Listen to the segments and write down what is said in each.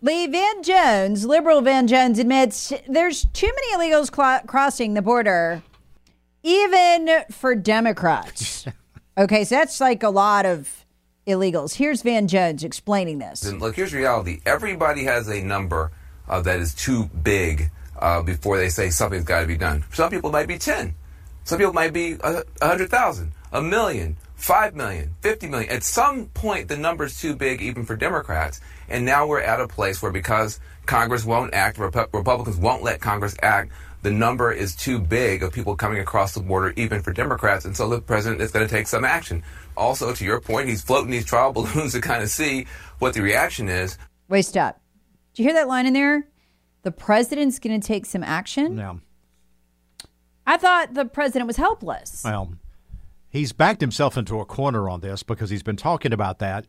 Lee Van Jones, liberal Van Jones, admits there's too many illegals cl- crossing the border, even for Democrats. okay, so that's like a lot of illegals. Here's Van Jones explaining this. And look, here's reality. Everybody has a number uh, that is too big uh, before they say something's got to be done. Some people might be 10. Some people might be a 100,000, a million, 5 million, 50 million. At some point, the number's too big even for Democrats. And now we're at a place where because Congress won't act, Rep- Republicans won't let Congress act, the number is too big of people coming across the border, even for Democrats. And so the president is going to take some action. Also, to your point, he's floating these trial balloons to kind of see what the reaction is. Wait, stop. Did you hear that line in there? The president's going to take some action? No. I thought the president was helpless. Well, he's backed himself into a corner on this because he's been talking about that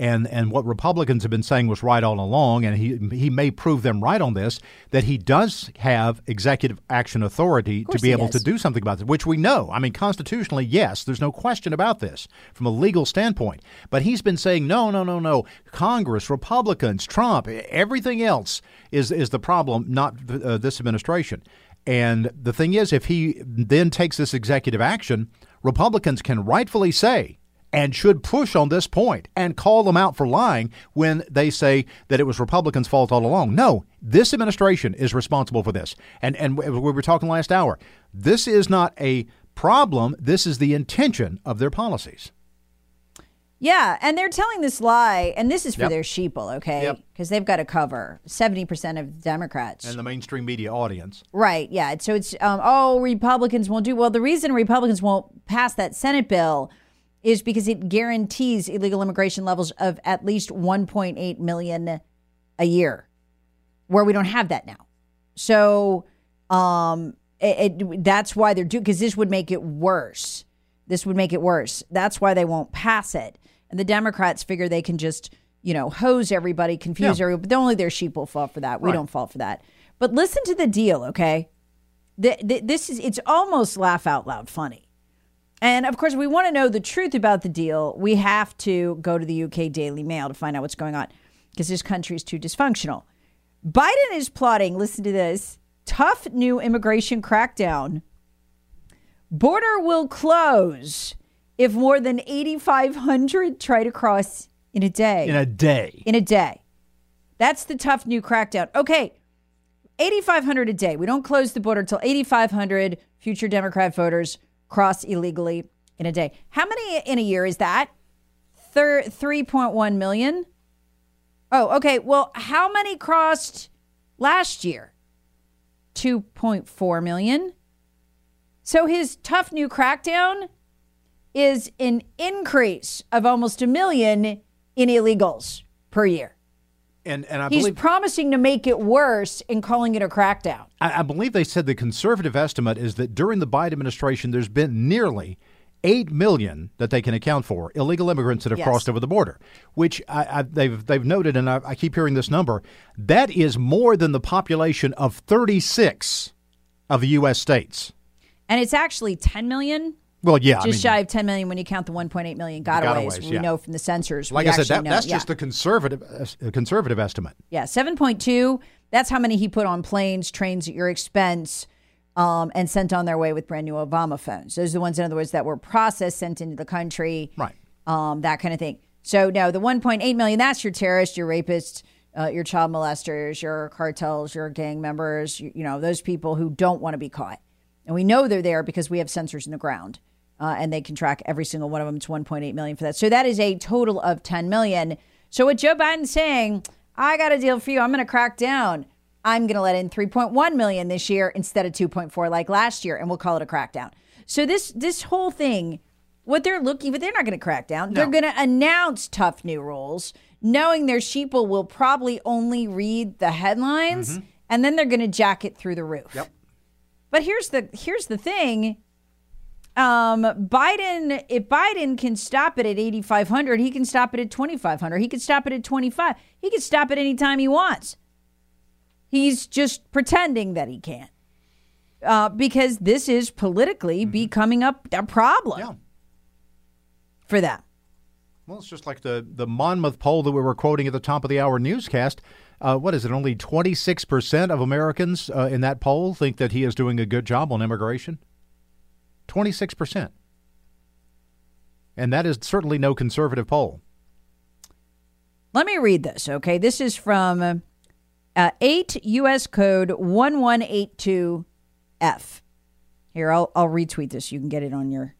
and and what Republicans have been saying was right all along, and he he may prove them right on this that he does have executive action authority to be able does. to do something about this, which we know. I mean, constitutionally, yes, there's no question about this from a legal standpoint. But he's been saying no, no, no, no. Congress, Republicans, Trump, everything else is is the problem, not uh, this administration. And the thing is, if he then takes this executive action, Republicans can rightfully say and should push on this point and call them out for lying when they say that it was Republicans' fault all along. No, this administration is responsible for this. And and we were talking last hour. This is not a problem. This is the intention of their policies. Yeah, and they're telling this lie, and this is for Yep. their sheeple, okay? Yep. Because they've got to cover 70% of Democrats. And the mainstream media audience. Right. Yeah. So it's um, oh Republicans won't do well. The reason Republicans won't pass that Senate bill is because it guarantees illegal immigration levels of at least 1.8 million a year, where we don't have that now. So um, it, it, that's why they're doing because this would make it worse. This would make it worse. That's why they won't pass it. And the Democrats figure they can just you know hose everybody, confuse Yeah. everybody. But only their sheep will fall for that. We Right. don't fall for that. But listen to the deal, okay? The, the, this is it's almost laugh out loud funny. And of course, we want to know the truth about the deal. We have to go to the UK Daily Mail to find out what's going on because this country is too dysfunctional. Biden is plotting, listen to this tough new immigration crackdown. Border will close if more than 8,500 try to cross in a day In a day. in a day. That's the tough new crackdown. Okay, 8,500 a day. We don't close the border until 8,500 future Democrat voters cross illegally in a day. How many in a year is that? Thir- 3.1 million. Oh, okay. Well, how many crossed last year? 2.4 million. So his tough new crackdown is an increase of almost a million in illegals per year. And and I He's believe promising to make it worse in calling it a crackdown. I, I believe they said the conservative estimate is that during the Biden administration, there's been nearly 8 million that they can account for illegal immigrants that have Yes. crossed over the border, which I, I, they've, they've noted, and I, I keep hearing this number. That is more than the population of 36 of the U.S. states. And it's actually 10 million, Well, yeah. just I mean, shy of 10 million when you count the 1.8 million gotaways. gotaways, we yeah. know from the sensors. like I said, that, know, that's yeah. just the conservative uh, conservative estimate. Yeah, 7.2. That's how many he put on planes, trains at your expense, um, and sent on their way with brand new Obama phones. Those are the ones, in other words, that were processed, sent into the country, Right. um, that kind of thing. So, no, the 1.8 million, that's your terrorists, your rapists, uh, your child molesters, your cartels, your gang members, you, you know, those people who don't want to be caught. And we know they're there because we have sensors in the ground. Uh, and they can track every single one of them. It's 1.8 million for that. So that is a total of 10 million. So what Joe Biden's saying, I got a deal for you. I'm going to crack down. I'm going to let in 3.1 million this year instead of 2.4 like last year, and we'll call it a crackdown. So this this whole thing, what they're looking, but they're not going to crack down. They're going to announce tough new rules, knowing their sheeple will probably only read the headlines, and then they're going to jack it through the roof. Yep. But here's the here's the thing. Um, Biden, if Biden can stop it at 8,500, he can stop it at 2,500. He can stop it at 25. He can stop it anytime he wants. He's just pretending that he can. Uh, because this is politically becoming a, a problem Yeah. for them. Well, it's just like the, the Monmouth poll that we were quoting at the top of the hour newscast. Uh, what is it? Only 26% of Americans uh, in that poll think that he is doing a good job on immigration. 26%. And that is certainly no conservative poll. Let me read this, okay? This is from uh, 8 U.S. Code 1182F. Here, I'll, I'll retweet this. You can get it on your,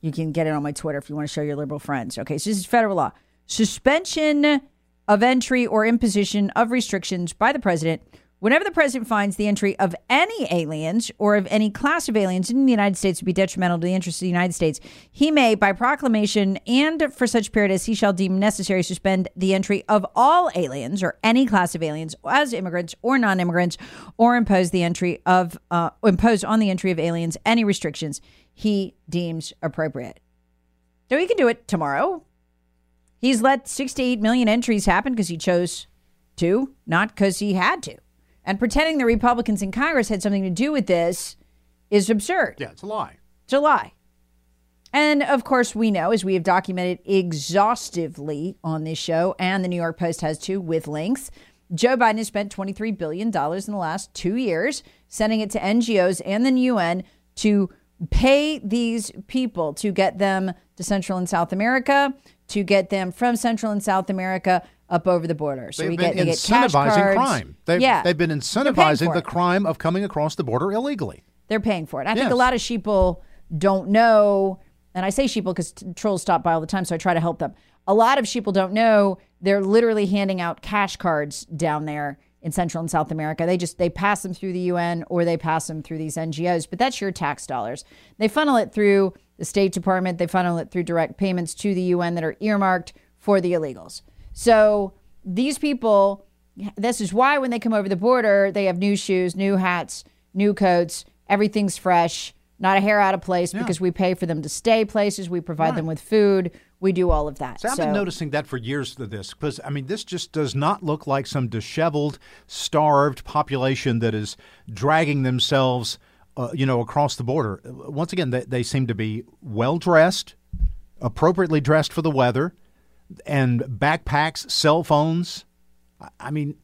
you can get it on my Twitter if you want to show your liberal friends. Okay, so this is federal law. Suspension of entry or imposition of restrictions by the president whenever the president finds the entry of any aliens or of any class of aliens in the United States to be detrimental to the interests of the United States, he may, by proclamation and for such period as he shall deem necessary, suspend the entry of all aliens or any class of aliens as immigrants or non-immigrants, or impose the entry of uh, impose on the entry of aliens any restrictions he deems appropriate. So he can do it tomorrow. He's let six to eight million entries happen because he chose to, not because he had to. And pretending the Republicans in Congress had something to do with this is absurd. Yeah, it's a lie. It's a lie. And of course, we know, as we have documented exhaustively on this show, and the New York Post has too, with links, Joe Biden has spent $23 billion in the last two years, sending it to NGOs and the UN to pay these people to get them to Central and South America, to get them from Central and South America up over the border. So They've we get, they get cash incentivizing cards. crime. They've, yeah, they've been incentivizing the it. crime of coming across the border illegally. They're paying for it. I think a lot of sheeple don't know, and I say sheeple because t- trolls stop by all the time, so I try to help them. A lot of sheeple don't know they're literally handing out cash cards down there in Central and South America. They just they pass them through the UN or they pass them through these NGOs, but that's your tax dollars. They funnel it through the State Department. They funnel it through direct payments to the UN that are earmarked for the illegals. So these people, this is why when they come over the border, they have new shoes, new hats, new coats, everything's fresh, not a hair out of place because we pay for them to stay places, we provide them with food, we do all of that. So I've been noticing that for years to this because I mean this just does not look like some disheveled, starved population that is dragging themselves, uh, you know, across the border. Once again, they, they seem to be well dressed, appropriately dressed for the weather, and backpacks, cell phones. I- I mean,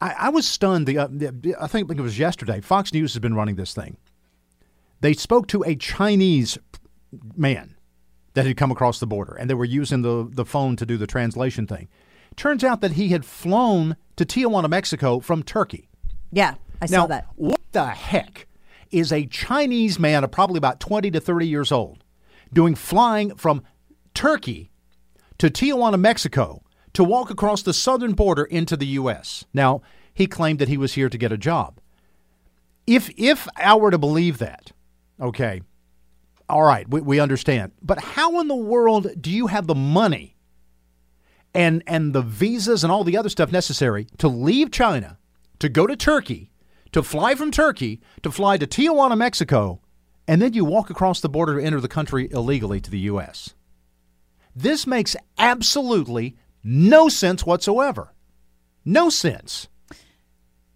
I, I was stunned. The, uh, the I think it was yesterday. Fox News has been running this thing. They spoke to a Chinese man that had come across the border, and they were using the, the phone to do the translation thing. Turns out that he had flown to Tijuana, Mexico from Turkey. Yeah, I now, saw that. what the heck is a Chinese man of probably about 20 to 30 years old doing flying from Turkey to Tijuana, Mexico to walk across the southern border into the U.S. Now, he claimed that he was here to get a job. If, if I were to believe that, okay, all right, we, we understand. But how in the world do you have the money and, and the visas and all the other stuff necessary to leave China, to go to Turkey, to fly from Turkey, to fly to Tijuana, Mexico, and then you walk across the border to enter the country illegally to the U.S.? This makes absolutely no sense whatsoever. No sense.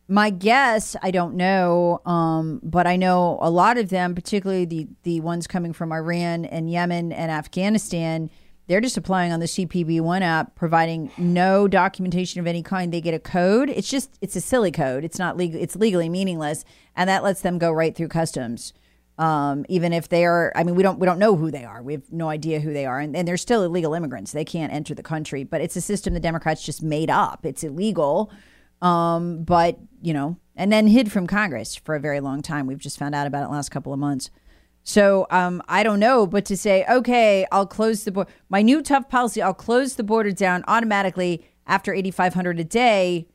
My guess, I don't know, um, but I know a lot of them, particularly the the ones coming from Iran and Yemen and Afghanistan, they're just applying on the CPB One app, providing no documentation of any kind. They get a code. It's just it's a silly code. It's not legal. It's legally meaningless, and that lets them go right through customs. Um, even if they are, I mean, we don't we don't know who they are. We have no idea who they are, and, and they're still illegal immigrants. They can't enter the country. But it's a system the Democrats just made up. It's illegal, um, but you know, and then hid from Congress for a very long time. We've just found out about it last couple of months. So um, I don't know, but to say, okay, I'll close the border. My new tough policy, I'll close the border down automatically after 8,500 a day.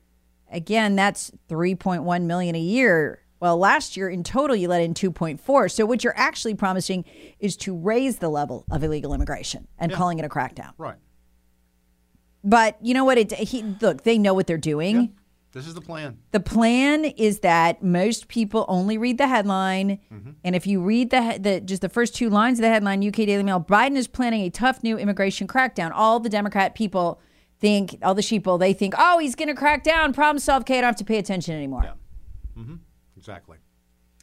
Again, that's 3.1 million a year. Well, last year in total, you let in 2.4. So what you're actually promising is to raise the level of illegal immigration and calling it a crackdown. Right. But you know what? It he, look, they know what they're doing. This is the plan. The plan is that most people only read the headline, mm-hmm. and if you read the, the just the first two lines of the headline, UK Daily Mail, Biden is planning a tough new immigration crackdown. All the Democrat people think, all the sheeple, they think, oh, he's going to crack down, problem solved. Okay, I don't have to pay attention anymore. Mm-hmm. Exactly.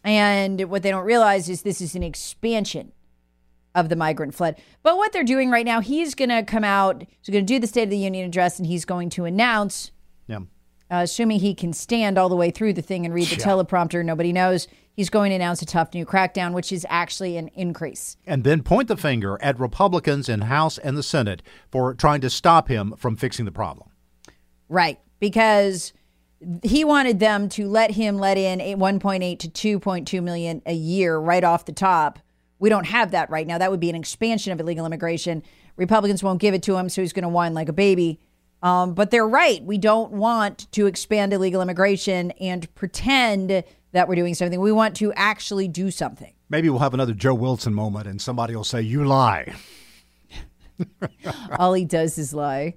And what they don't realize is this is an expansion of the migrant flood. But what they're doing right now, he's going to come out, he's going to do the State of the Union address, and he's going to announce Yeah. uh, assuming he can stand all the way through the thing and read the teleprompter, nobody knows. He's going to announce a tough new crackdown, which is actually an increase. And then point the finger at Republicans in House and the Senate for trying to stop him from fixing the problem. Right. Because he wanted them to let him let in 1.8 to 2.2 million a year right off the top. We don't have that right now. That would be an expansion of illegal immigration. Republicans won't give it to him, so he's going to whine like a baby. Um, but they're right. We don't want to expand illegal immigration and pretend that we're doing something. We want to actually do something. Maybe we'll have another Joe Wilson moment and somebody will say, You lie. All he does is lie.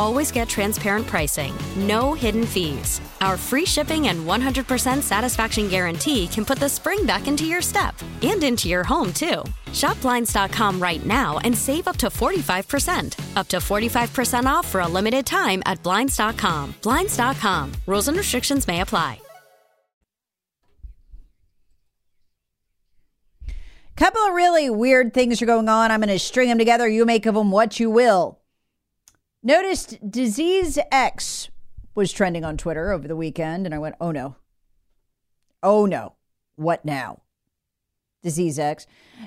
always get transparent pricing, no hidden fees. Our free shipping and 100% satisfaction guarantee can put the spring back into your step and into your home, too. Shop Blinds.com right now and save up to 45%. Up to 45% off for a limited time at Blinds.com. Blinds.com. Rules and restrictions may apply. Couple of really weird things are going on. I'm going to string them together. You make of them what you will. Noticed Disease X was trending on Twitter over the weekend, and I went, oh no. Oh no. What now? Disease X.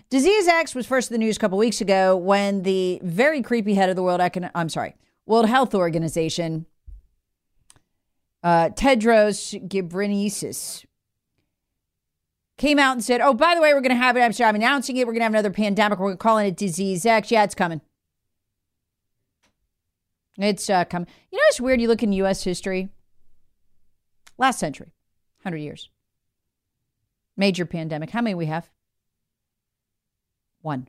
Disease X was first in the news a couple weeks ago when the very creepy head of the World Econ- I'm sorry, World Health Organization, uh, Tedros Ghebreyesus, came out and said, "Oh, by the way, we're going to have it. I'm sorry, I'm announcing it. We're going to have another pandemic. We're calling it Disease X. Yeah, it's coming. It's uh, coming. You know, it's weird. You look in U.S. history. Last century, hundred years. Major pandemic. How many we have? One.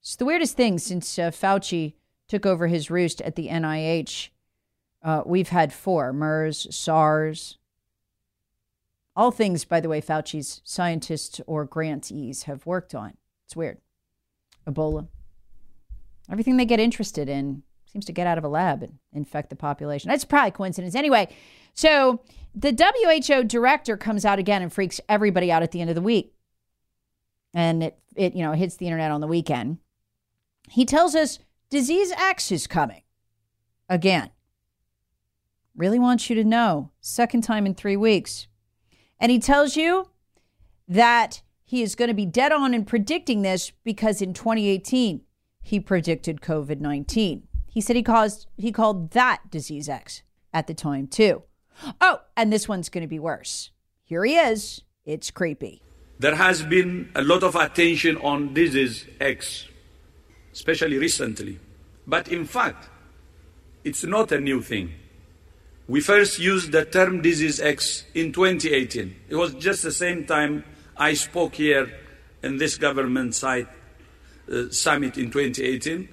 It's the weirdest thing since uh, Fauci took over his roost at the NIH. Uh, we've had four MERS, SARS, all things, by the way, Fauci's scientists or grantees have worked on. It's weird. Ebola. Everything they get interested in seems to get out of a lab and infect the population. That's probably coincidence. Anyway, so the WHO director comes out again and freaks everybody out at the end of the week. And it, it you know, hits the internet on the weekend. He tells us disease X is coming again. Really wants you to know. Second time in three weeks. And he tells you that he is going to be dead on in predicting this because in 2018 he predicted COVID 19. He said he caused he called that disease X at the time too. Oh, and this one's going to be worse. Here he is. It's creepy. There has been a lot of attention on disease X, especially recently. But in fact, it's not a new thing. We first used the term disease X in 2018. It was just the same time I spoke here in this government site uh, summit in 2018.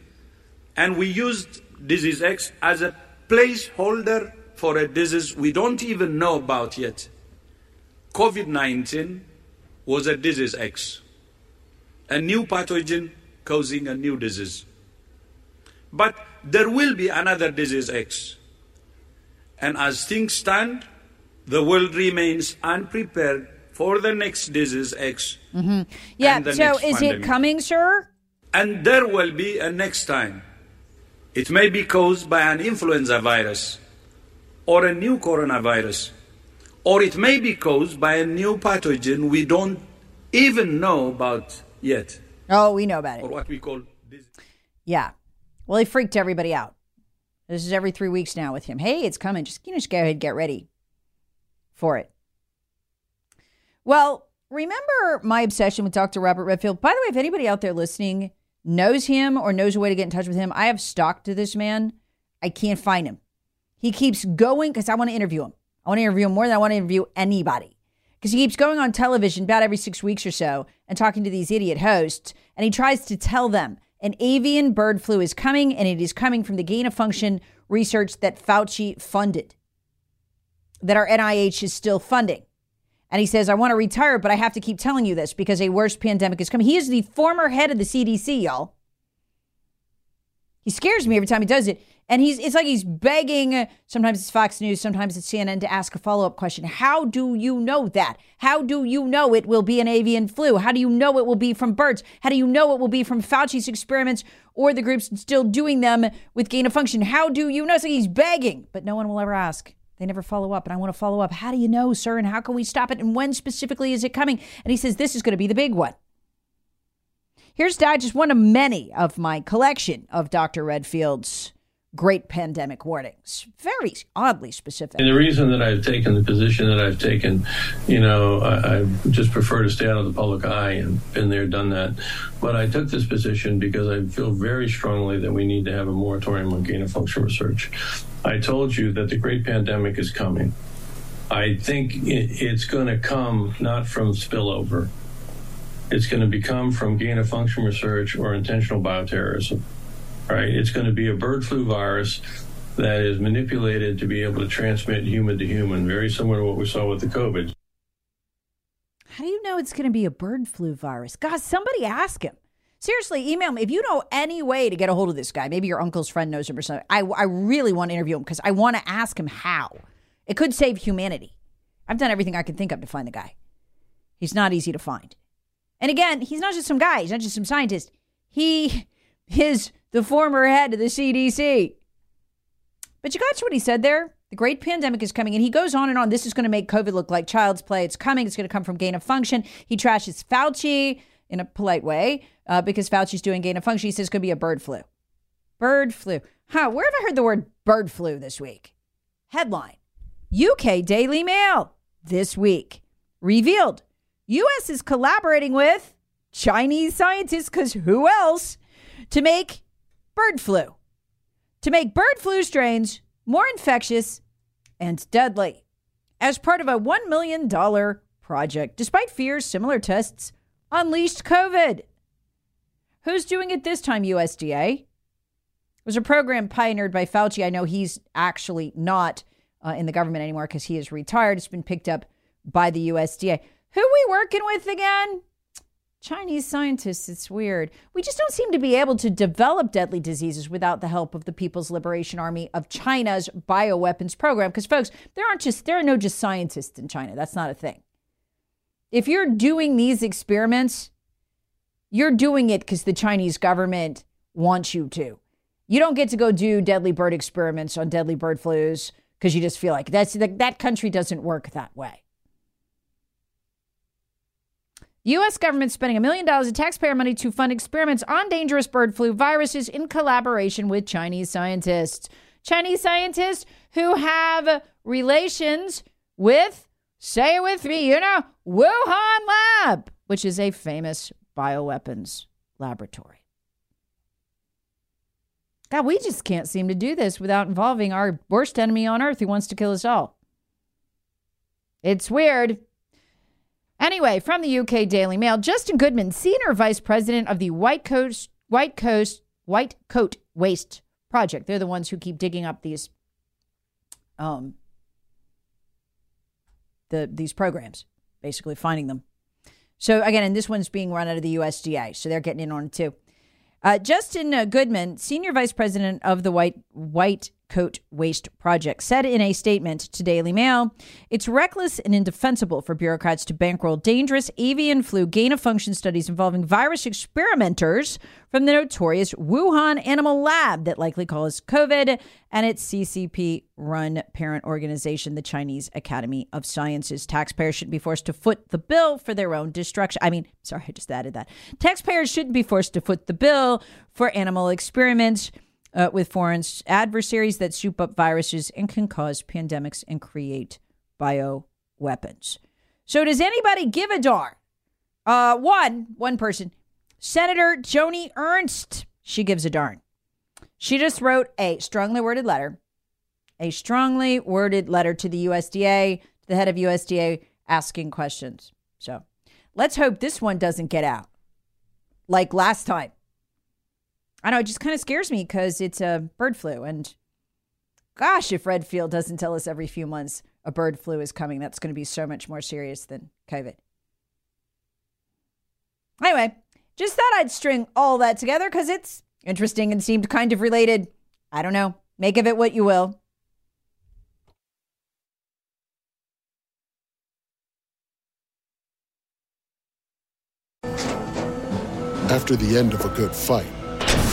And we used disease X as a placeholder for a disease we don't even know about yet. COVID 19 was a disease X, a new pathogen causing a new disease. But there will be another disease X and as things stand, the world remains unprepared for the next disease X. Mm-hmm. Yeah, so is pandemic. it coming, sir? And there will be a next time. It may be caused by an influenza virus or a new coronavirus, or it may be caused by a new pathogen we don't even know about yet. Oh, we know about it. Or what we call. Yeah. Well, he freaked everybody out. This is every three weeks now with him. Hey, it's coming. Just you know, just go ahead and get ready for it. Well, remember my obsession with Dr. Robert Redfield? By the way, if anybody out there listening knows him or knows a way to get in touch with him, I have stalked this man. I can't find him. He keeps going because I want to interview him. I want to interview him more than I want to interview anybody. Because he keeps going on television about every six weeks or so and talking to these idiot hosts. And he tries to tell them an avian bird flu is coming, and it is coming from the gain of function research that Fauci funded, that our NIH is still funding. And he says, I want to retire, but I have to keep telling you this because a worse pandemic is coming. He is the former head of the CDC, y'all. He scares me every time he does it. And he's it's like he's begging, sometimes it's Fox News, sometimes it's CNN, to ask a follow up question. How do you know that? How do you know it will be an avian flu? How do you know it will be from birds? How do you know it will be from Fauci's experiments or the groups still doing them with gain of function? How do you know? So he's begging, but no one will ever ask. They never follow up. And I want to follow up. How do you know, sir? And how can we stop it? And when specifically is it coming? And he says, this is going to be the big one. Here's just one of many of my collection of Dr. Redfield's great pandemic warnings. Very oddly specific. And the reason that I've taken the position that I've taken, you know, I, I, just prefer to stay out of the public eye and been there, done that. But I took this position because I feel very strongly that we need to have a moratorium on gain of function research. I told you that the great pandemic is coming. I think it, it's going to come not from spillover. It's going to become from gain of function research or intentional bioterrorism. Right? It's going to be a bird flu virus that is manipulated to be able to transmit human to human, very similar to what we saw with the COVID. How do you know it's going to be a bird flu virus? God, somebody ask him. Seriously, email me if you know any way to get a hold of this guy. Maybe your uncle's friend knows him or something. I, I really want to interview him because I want to ask him how. It could save humanity. I've done everything I can think of to find the guy. He's not easy to find. And again, he's not just some guy, he's not just some scientist. He is the former head of the CDC. But you got what he said there? The great pandemic is coming, and he goes on and on. This is going to make COVID look like child's play. It's coming. It's going to come from gain of function. He trashes Fauci in a polite way uh, because Fauci's doing gain of function. He says it's going to be a bird flu. Bird flu. Huh, where have I heard the word bird flu this week? Headline UK Daily Mail this week revealed US is collaborating with Chinese scientists, because who else, to make bird flu. To make bird flu strains more infectious and deadly. As part of a $1 million project, despite fears similar tests unleashed COVID. Who's doing it this time, USDA? It was a program pioneered by Fauci. I know he's actually not uh, in the government anymore because he is retired. It's been picked up by the USDA. Who we working with again? Chinese scientists, it's weird. We just don't seem to be able to develop deadly diseases without the help of the People's Liberation Army of China's bioweapons program. Because, folks, there aren't just there are no just scientists in China. That's not a thing. If you're doing these experiments, you're doing it because the Chinese government wants you to. You don't get to go do deadly bird experiments on deadly bird flus because you just feel like that's that country doesn't work that way. U.S. government spending a million dollars of taxpayer money to fund experiments on dangerous bird flu viruses in collaboration with Chinese scientists. Chinese scientists who have relations with, say it with me, you know, Wuhan Lab, which is a famous bioweapons laboratory. God, we just can't seem to do this without involving our worst enemy on earth who wants to kill us all. It's weird. Anyway, from the UK Daily Mail, Justin Goodman, senior vice president of the White Coast White Coast White Coat Waste Project. They're the ones who keep digging up these um the these programs, basically finding them. So again, and this one's being run out of the USDA, so they're getting in on it too. Uh, Justin uh, Goodman, senior vice president of the White White Coat Waste Project, said in a statement to Daily Mail It's reckless and indefensible for bureaucrats to bankroll dangerous avian flu gain of function studies involving virus experimenters from the notorious Wuhan Animal Lab that likely caused COVID and its CCP run parent organization, the Chinese Academy of Sciences. Taxpayers shouldn't be forced to foot the bill for their own destruction. I mean, sorry, I just added that. Taxpayers shouldn't be forced to foot the bill for animal experiments uh, with foreign adversaries that soup up viruses and can cause pandemics and create bioweapons. So, does anybody give a darn? Uh, one, one person, Senator Joni Ernst, she gives a darn. She just wrote a strongly worded letter, a strongly worded letter to the USDA, to the head of USDA, asking questions. So, let's hope this one doesn't get out like last time. I know it just kind of scares me because it's a bird flu. And gosh, if Redfield doesn't tell us every few months a bird flu is coming, that's going to be so much more serious than COVID. Anyway, just thought I'd string all that together because it's interesting and seemed kind of related. I don't know. Make of it what you will. After the end of a good fight,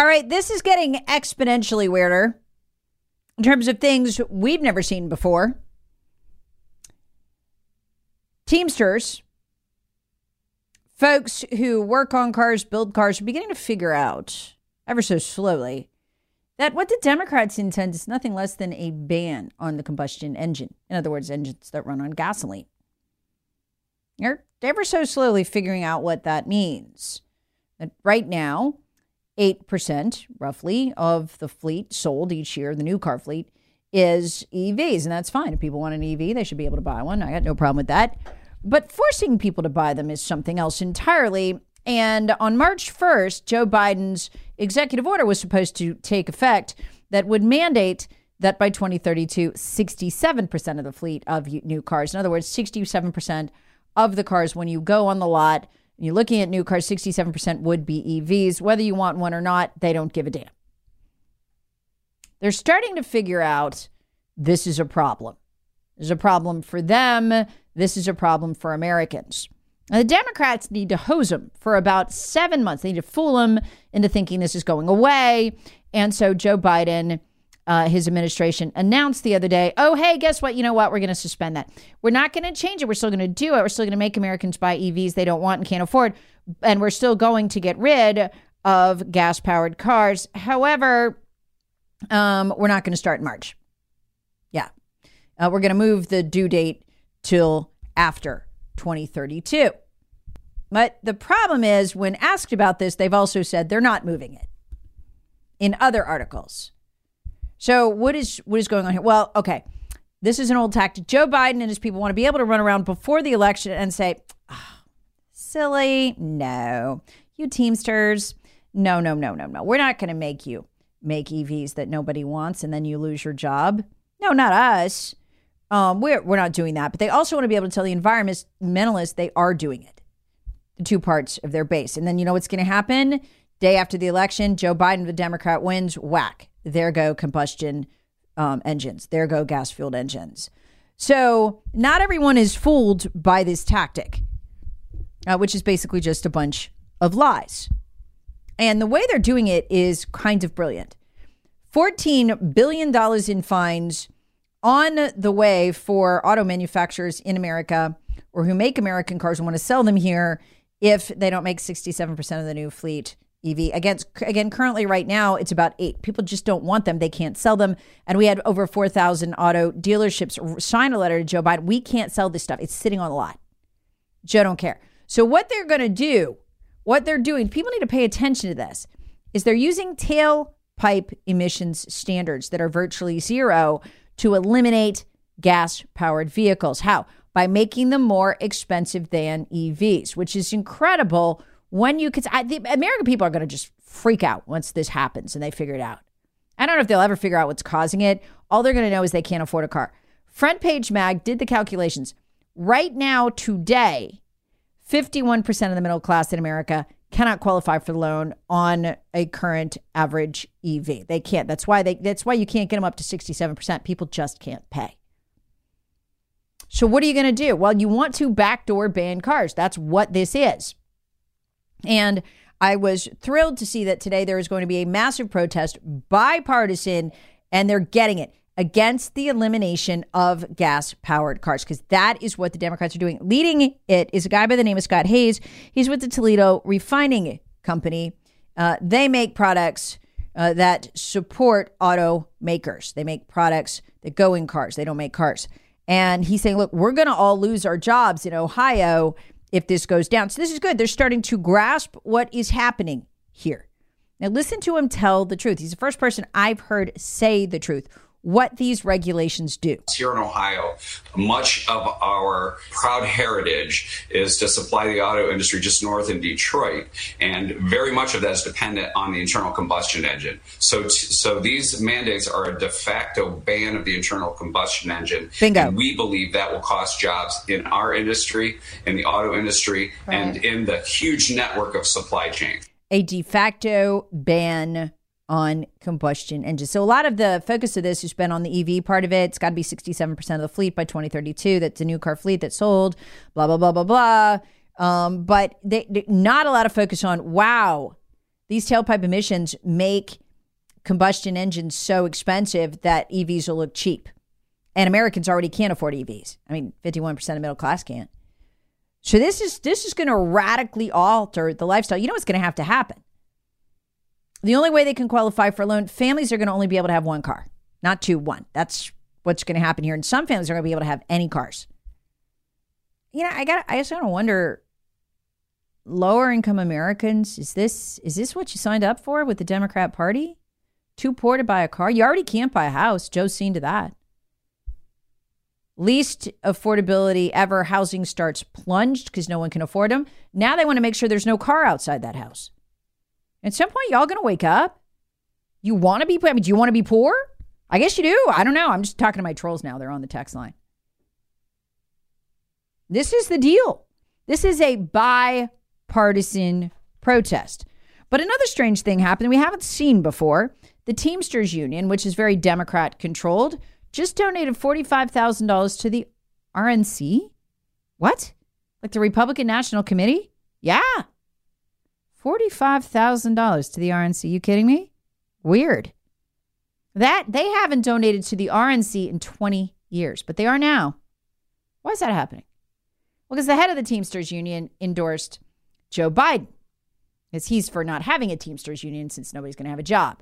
All right, this is getting exponentially weirder in terms of things we've never seen before. Teamsters, folks who work on cars, build cars, are beginning to figure out, ever so slowly, that what the Democrats intend is nothing less than a ban on the combustion engine. In other words, engines that run on gasoline. They're ever so slowly figuring out what that means. That right now, 8% roughly of the fleet sold each year, the new car fleet, is EVs. And that's fine. If people want an EV, they should be able to buy one. I got no problem with that. But forcing people to buy them is something else entirely. And on March 1st, Joe Biden's executive order was supposed to take effect that would mandate that by 2032, 67% of the fleet of new cars, in other words, 67% of the cars when you go on the lot, you're looking at new cars, 67% would be EVs. Whether you want one or not, they don't give a damn. They're starting to figure out this is a problem. This is a problem for them. This is a problem for Americans. Now, the Democrats need to hose them for about seven months. They need to fool them into thinking this is going away. And so Joe Biden uh, his administration announced the other day, oh, hey, guess what? You know what? We're going to suspend that. We're not going to change it. We're still going to do it. We're still going to make Americans buy EVs they don't want and can't afford. And we're still going to get rid of gas powered cars. However, um, we're not going to start in March. Yeah. Uh, we're going to move the due date till after 2032. But the problem is, when asked about this, they've also said they're not moving it in other articles. So what is what is going on here? Well, okay. This is an old tactic. Joe Biden and his people want to be able to run around before the election and say, oh, silly, no. You Teamsters, no, no, no, no, no. We're not going to make you make EVs that nobody wants and then you lose your job. No, not us. Um, we're, we're not doing that. But they also want to be able to tell the environmentalists they are doing it, the two parts of their base. And then you know what's going to happen? Day after the election, Joe Biden, the Democrat, wins, whack there go combustion um, engines, there go gas fueled engines. So, not everyone is fooled by this tactic, uh, which is basically just a bunch of lies. And the way they're doing it is kind of brilliant. $14 billion in fines on the way for auto manufacturers in America or who make American cars and want to sell them here if they don't make 67% of the new fleet EV. Against again, currently right now it's about eight. People just don't want them. They can't sell them. And we had over four thousand auto dealerships sign a letter to Joe Biden. We can't sell this stuff. It's sitting on a lot. Joe don't care. So what they're going to do, what they're doing, people need to pay attention to this, is they're using tailpipe emissions standards that are virtually zero to eliminate gas powered vehicles. How? By making them more expensive than EVs, which is incredible when you could, I, the American people are going to just freak out once this happens and they figure it out. I don't know if they'll ever figure out what's causing it. All they're going to know is they can't afford a car. Front Page Mag did the calculations. Right now, today, 51% of the middle class in America cannot qualify for the loan on a current average EV. They can't. That's why they that's why you can't get them up to 67%. People just can't pay. So what are you going to do? Well, you want to backdoor ban cars. That's what this is. And I was thrilled to see that today there is going to be a massive protest, bipartisan, and they're getting it against the elimination of gas powered cars because that is what the Democrats are doing. Leading it is a guy by the name of Scott Hayes. He's with the Toledo Refining Company. Uh, they make products uh, that support automakers. They make products that go in cars. They don't make cars. And he's saying, look, we're going to all lose our jobs in Ohio if this goes down. So this is good. They're starting to grasp what is happening here. Now listen to him tell the truth. He's the first person I've heard say the truth. What these regulations do. Here in Ohio, much of our proud heritage is to supply the auto industry just north in Detroit, and very much of that is dependent on the internal combustion engine. So, so these mandates are a de facto ban of the internal combustion engine. Bingo. And we believe that will cost jobs in our industry, in the auto industry, Right. and in the huge network of supply chain. a de facto ban on combustion engines. So a lot of the focus of this has been on the EV part of it. It's got to be 67% of the fleet by 2032. That's a new car fleet that's sold, blah, blah, blah, blah, blah. Um, but they, they- not a lot of focus on, wow, these tailpipe emissions make combustion engines so expensive that EVs will look cheap. And Americans already can't afford EVs. I mean, 51% of middle class can't. So this is this is going to radically alter the lifestyle. You know what's going to have to happen? The only way they can qualify for a loan, families are going to only be able to have one car, not two, one. That's what's going to happen here. And some families are going to be able to have any cars. You know, I got I just kind of wonder lower income Americans, is this is this what you signed up for with the Democrat Party? Too poor to buy a car? You already can't buy a house. Joe's seen to that least affordability ever housing starts plunged because no one can afford them. Now they want to make sure there's no car outside that house. At some point, y'all gonna wake up. You want to be? I mean, do you want to be poor? I guess you do. I don't know. I'm just talking to my trolls now. They're on the text line. This is the deal. This is a bipartisan protest. But another strange thing happened we haven't seen before. The Teamsters Union, which is very Democrat controlled, just donated $45,000 to the RNC. What? Like the Republican National Committee? Yeah. $45,000 to the RNC. You kidding me? Weird. That they haven't donated to the RNC in 20 years, but they are now. Why is that happening? Well, because the head of the Teamsters Union endorsed Joe Biden. Because he's for not having a Teamsters Union since nobody's going to have a job.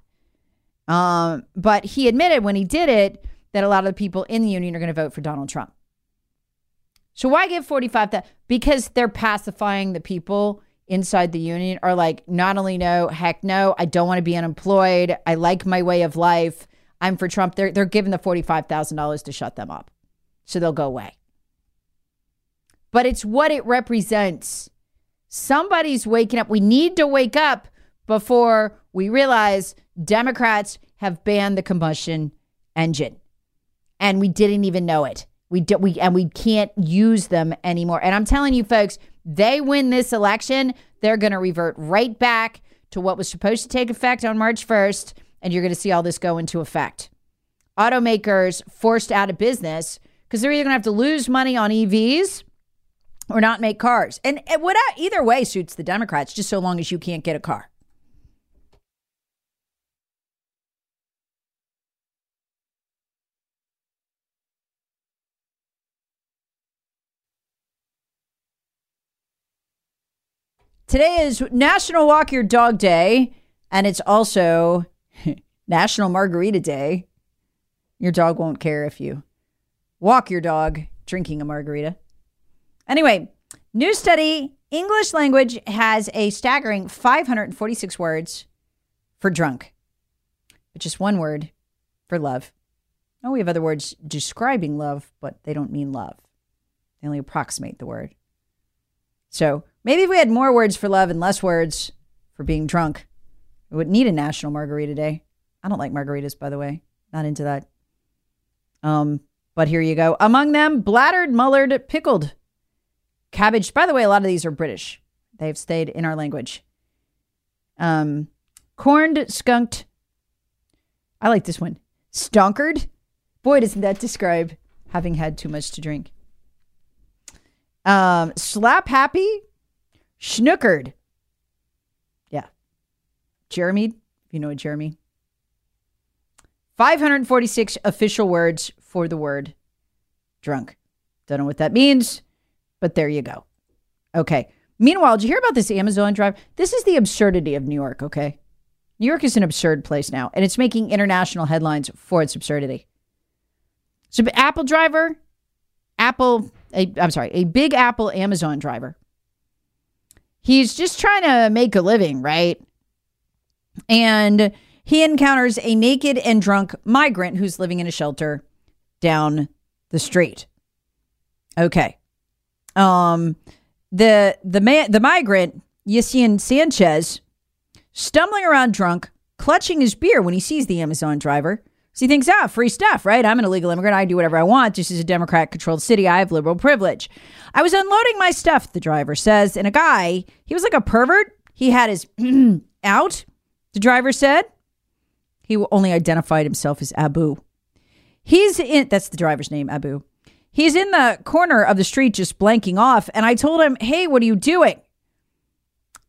Um, but he admitted when he did it that a lot of the people in the union are going to vote for Donald Trump. So why give 45 that? Because they're pacifying the people inside the union are like, not only no, heck no, I don't want to be unemployed. I like my way of life. I'm for Trump. They're, they're giving the $45,000 to shut them up. So they'll go away. But it's what it represents. Somebody's waking up. We need to wake up before we realize Democrats have banned the combustion engine and we didn't even know it. We do, we and we can't use them anymore. And I'm telling you folks, they win this election, they're going to revert right back to what was supposed to take effect on March 1st and you're going to see all this go into effect. Automakers forced out of business because they're either going to have to lose money on EVs or not make cars. And it would uh, either way suits the Democrats just so long as you can't get a car. Today is National Walk Your Dog Day, and it's also National Margarita Day. Your dog won't care if you walk your dog drinking a margarita. Anyway, new study English language has a staggering 546 words for drunk, but just one word for love. Oh, we have other words describing love, but they don't mean love. They only approximate the word. So maybe if we had more words for love and less words for being drunk, we wouldn't need a National Margarita Day. I don't like margaritas, by the way. Not into that. Um, but here you go. Among them, bladdered, mullered, pickled, cabbage. By the way, a lot of these are British. They've stayed in our language. Um, corned, skunked. I like this one. Stonkered. Boy, doesn't that describe having had too much to drink. Um, slap happy, schnookered. Yeah. Jeremy, if you know Jeremy. 546 official words for the word drunk. Don't know what that means, but there you go. Okay. Meanwhile, did you hear about this Amazon drive? This is the absurdity of New York, okay? New York is an absurd place now, and it's making international headlines for its absurdity. So, Apple driver, Apple, I'm sorry, a big Apple Amazon driver. He's just trying to make a living, right? And he encounters a naked and drunk migrant who's living in a shelter down the street. Okay. Um the the man the migrant Yasin Sanchez stumbling around drunk, clutching his beer when he sees the Amazon driver. So he thinks, ah, free stuff, right? I'm an illegal immigrant. I do whatever I want. This is a Democrat controlled city. I have liberal privilege. I was unloading my stuff, the driver says, and a guy, he was like a pervert. He had his out, the driver said. He only identified himself as Abu. He's in, that's the driver's name, Abu. He's in the corner of the street just blanking off. And I told him, hey, what are you doing?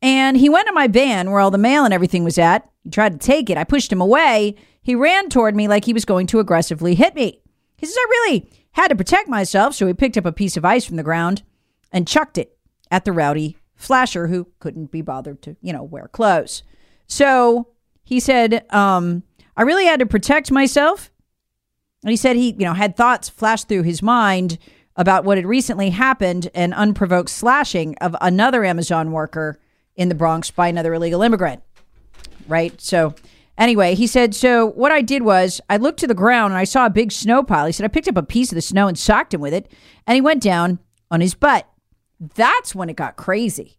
And he went to my van where all the mail and everything was at. He tried to take it. I pushed him away. He ran toward me like he was going to aggressively hit me. He says, I really had to protect myself. So he picked up a piece of ice from the ground and chucked it at the rowdy flasher who couldn't be bothered to, you know, wear clothes. So he said, um, I really had to protect myself. And he said he, you know, had thoughts flash through his mind about what had recently happened an unprovoked slashing of another Amazon worker in the Bronx by another illegal immigrant. Right? So, anyway, he said, So what I did was I looked to the ground and I saw a big snow pile. He said, I picked up a piece of the snow and socked him with it, and he went down on his butt. That's when it got crazy.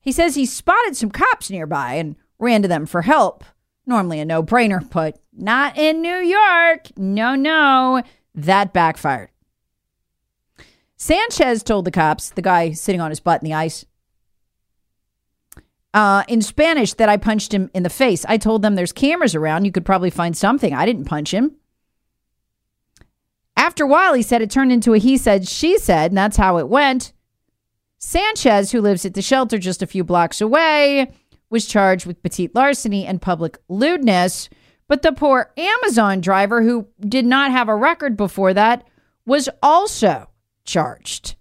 He says he spotted some cops nearby and ran to them for help. Normally a no brainer, but not in New York. No, no. That backfired. Sanchez told the cops, the guy sitting on his butt in the ice, uh, in Spanish that I punched him in the face. I told them there's cameras around. You could probably find something. I didn't punch him. After a while, he said it turned into a he said, she said, and that's how it went. Sanchez, who lives at the shelter just a few blocks away, was charged with petite larceny and public lewdness. But the poor Amazon driver, who did not have a record before that, was also charged.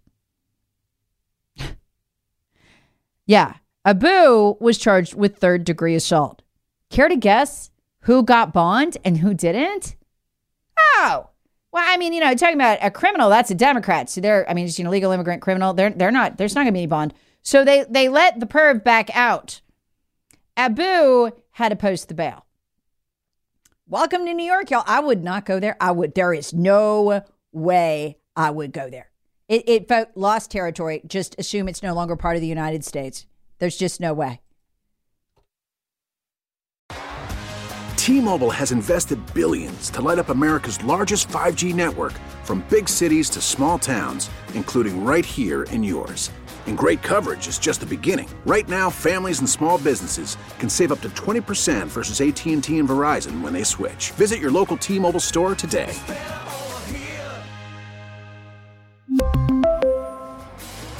yeah, Abu was charged with third degree assault. Care to guess who got bond and who didn't? Oh, well, I mean, you know, talking about a criminal, that's a Democrat. So they're, I mean, it's an illegal immigrant criminal. They're, they're not, there's not going to be any bond. So they, they let the perv back out. Abu had to post the bail. Welcome to New York, y'all. I would not go there. I would, there is no way I would go there. It, it lost territory. Just assume it's no longer part of the United States. There's just no way. T-Mobile has invested billions to light up America's largest 5G network from big cities to small towns, including right here in yours. And great coverage is just the beginning. Right now, families and small businesses can save up to 20% versus AT&T and Verizon when they switch. Visit your local T-Mobile store today.